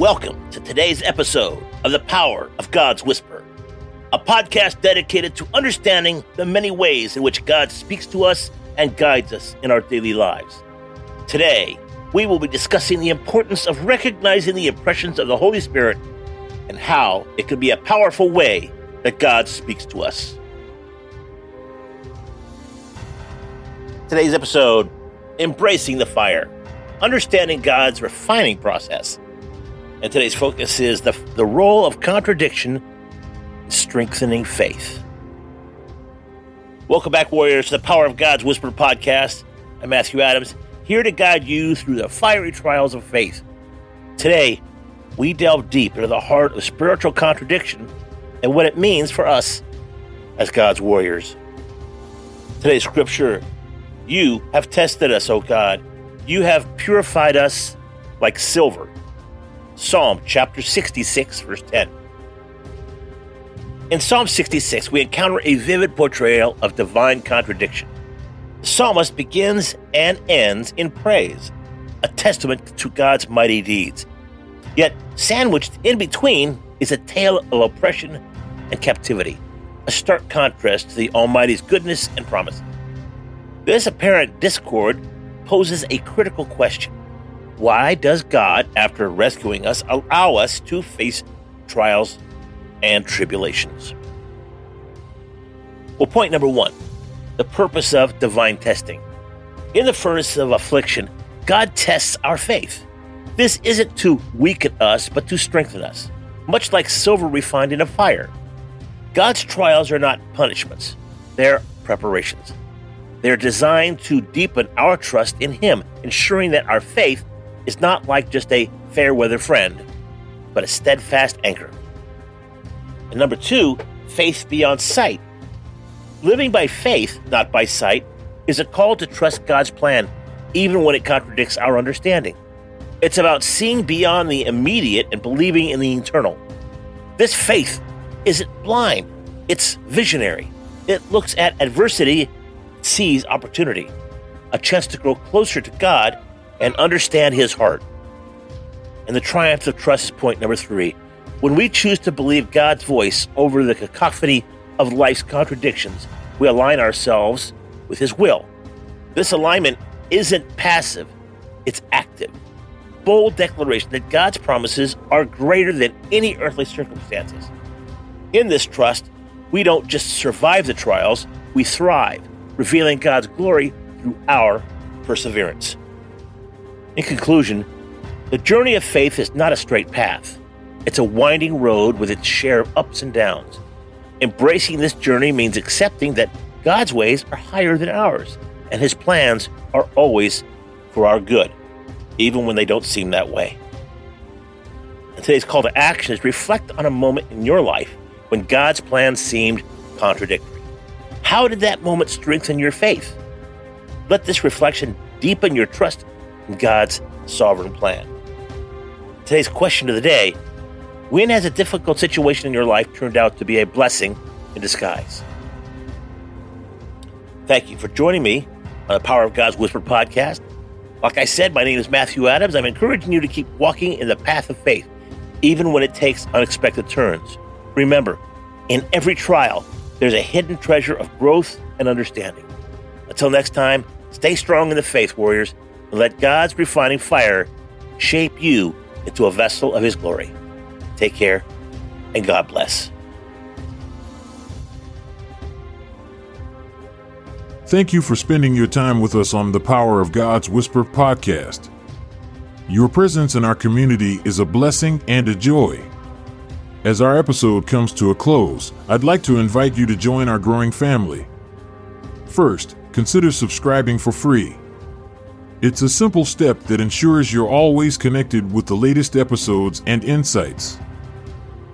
Welcome to today's episode of The Power of God's Whisper, a podcast dedicated to understanding the many ways in which God speaks to us and guides us in our daily lives. Today, we will be discussing the importance of recognizing the impressions of the Holy Spirit and how it can be a powerful way that God speaks to us. Today's episode Embracing the Fire, Understanding God's Refining Process. And today's focus is the, the role of contradiction in strengthening faith. Welcome back, Warriors, to the Power of God's Whisper podcast. I'm Matthew Adams, here to guide you through the fiery trials of faith. Today, we delve deep into the heart of spiritual contradiction and what it means for us as God's warriors. Today's scripture You have tested us, O God. You have purified us like silver Psalm chapter 66, verse 10. In Psalm 66, we encounter a vivid portrayal of divine contradiction. The psalmist begins and ends in praise, a testament to God's mighty deeds. Yet, sandwiched in between is a tale of oppression and captivity, a stark contrast to the Almighty's goodness and promises. This apparent discord poses a critical question why does God, after rescuing us, allow us to face trials and tribulations? Well, point number one the purpose of divine testing. In the furnace of affliction, God tests our faith. This isn't to weaken us, but to strengthen us, much like silver refined in a fire. God's trials are not punishments, they're preparations. They're designed to deepen our trust in Him, ensuring that our faith is not like just a fair weather friend, but a steadfast anchor. And number two, faith beyond sight. Living by faith, not by sight, is a call to trust God's plan, even when it contradicts our understanding. It's about seeing beyond the immediate and believing in the eternal. This faith isn't blind, it's visionary. It looks at adversity, sees opportunity, a chance to grow closer to God and understand his heart. And the triumph of trust is point number three. When we choose to believe God's voice over the cacophony of life's contradictions, we align ourselves with his will. This alignment isn't passive, it's active. Bold declaration that God's promises are greater than any earthly circumstances. In this trust, we don't just survive the trials, we thrive, revealing God's glory through our perseverance. In conclusion, the journey of faith is not a straight path. It's a winding road with its share of ups and downs. Embracing this journey means accepting that God's ways are higher than ours, and His plans are always for our good, even when they don't seem that way. And today's call to action is reflect on a moment in your life when God's plans seemed contradictory. How did that moment strengthen your faith? Let this reflection deepen your trust God's sovereign plan. Today's question of the day When has a difficult situation in your life turned out to be a blessing in disguise? Thank you for joining me on the Power of God's Whisper podcast. Like I said, my name is Matthew Adams. I'm encouraging you to keep walking in the path of faith, even when it takes unexpected turns. Remember, in every trial, there's a hidden treasure of growth and understanding. Until next time, stay strong in the faith, warriors, let God's refining fire shape you into a vessel of His glory. Take care and God bless. Thank you for spending your time with us on the Power of God's Whisper podcast. Your presence in our community is a blessing and a joy. As our episode comes to a close, I'd like to invite you to join our growing family. First, consider subscribing for free. It's a simple step that ensures you're always connected with the latest episodes and insights.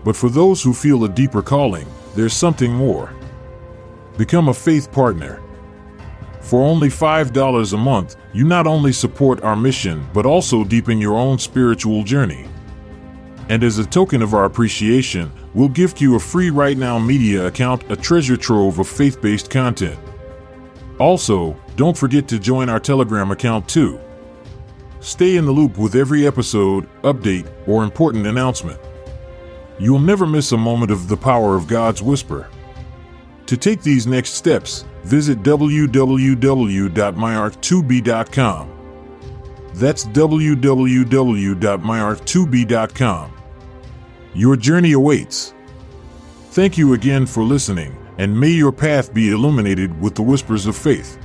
But for those who feel a deeper calling, there's something more. Become a faith partner. For only $5 a month, you not only support our mission, but also deepen your own spiritual journey. And as a token of our appreciation, we'll gift you a free Right Now Media account, a treasure trove of faith based content. Also, don't forget to join our Telegram account too. Stay in the loop with every episode, update, or important announcement. You'll never miss a moment of the power of God's whisper. To take these next steps, visit www.myr2b.com. That's www.myr2b.com. Your journey awaits. Thank you again for listening, and may your path be illuminated with the whispers of faith.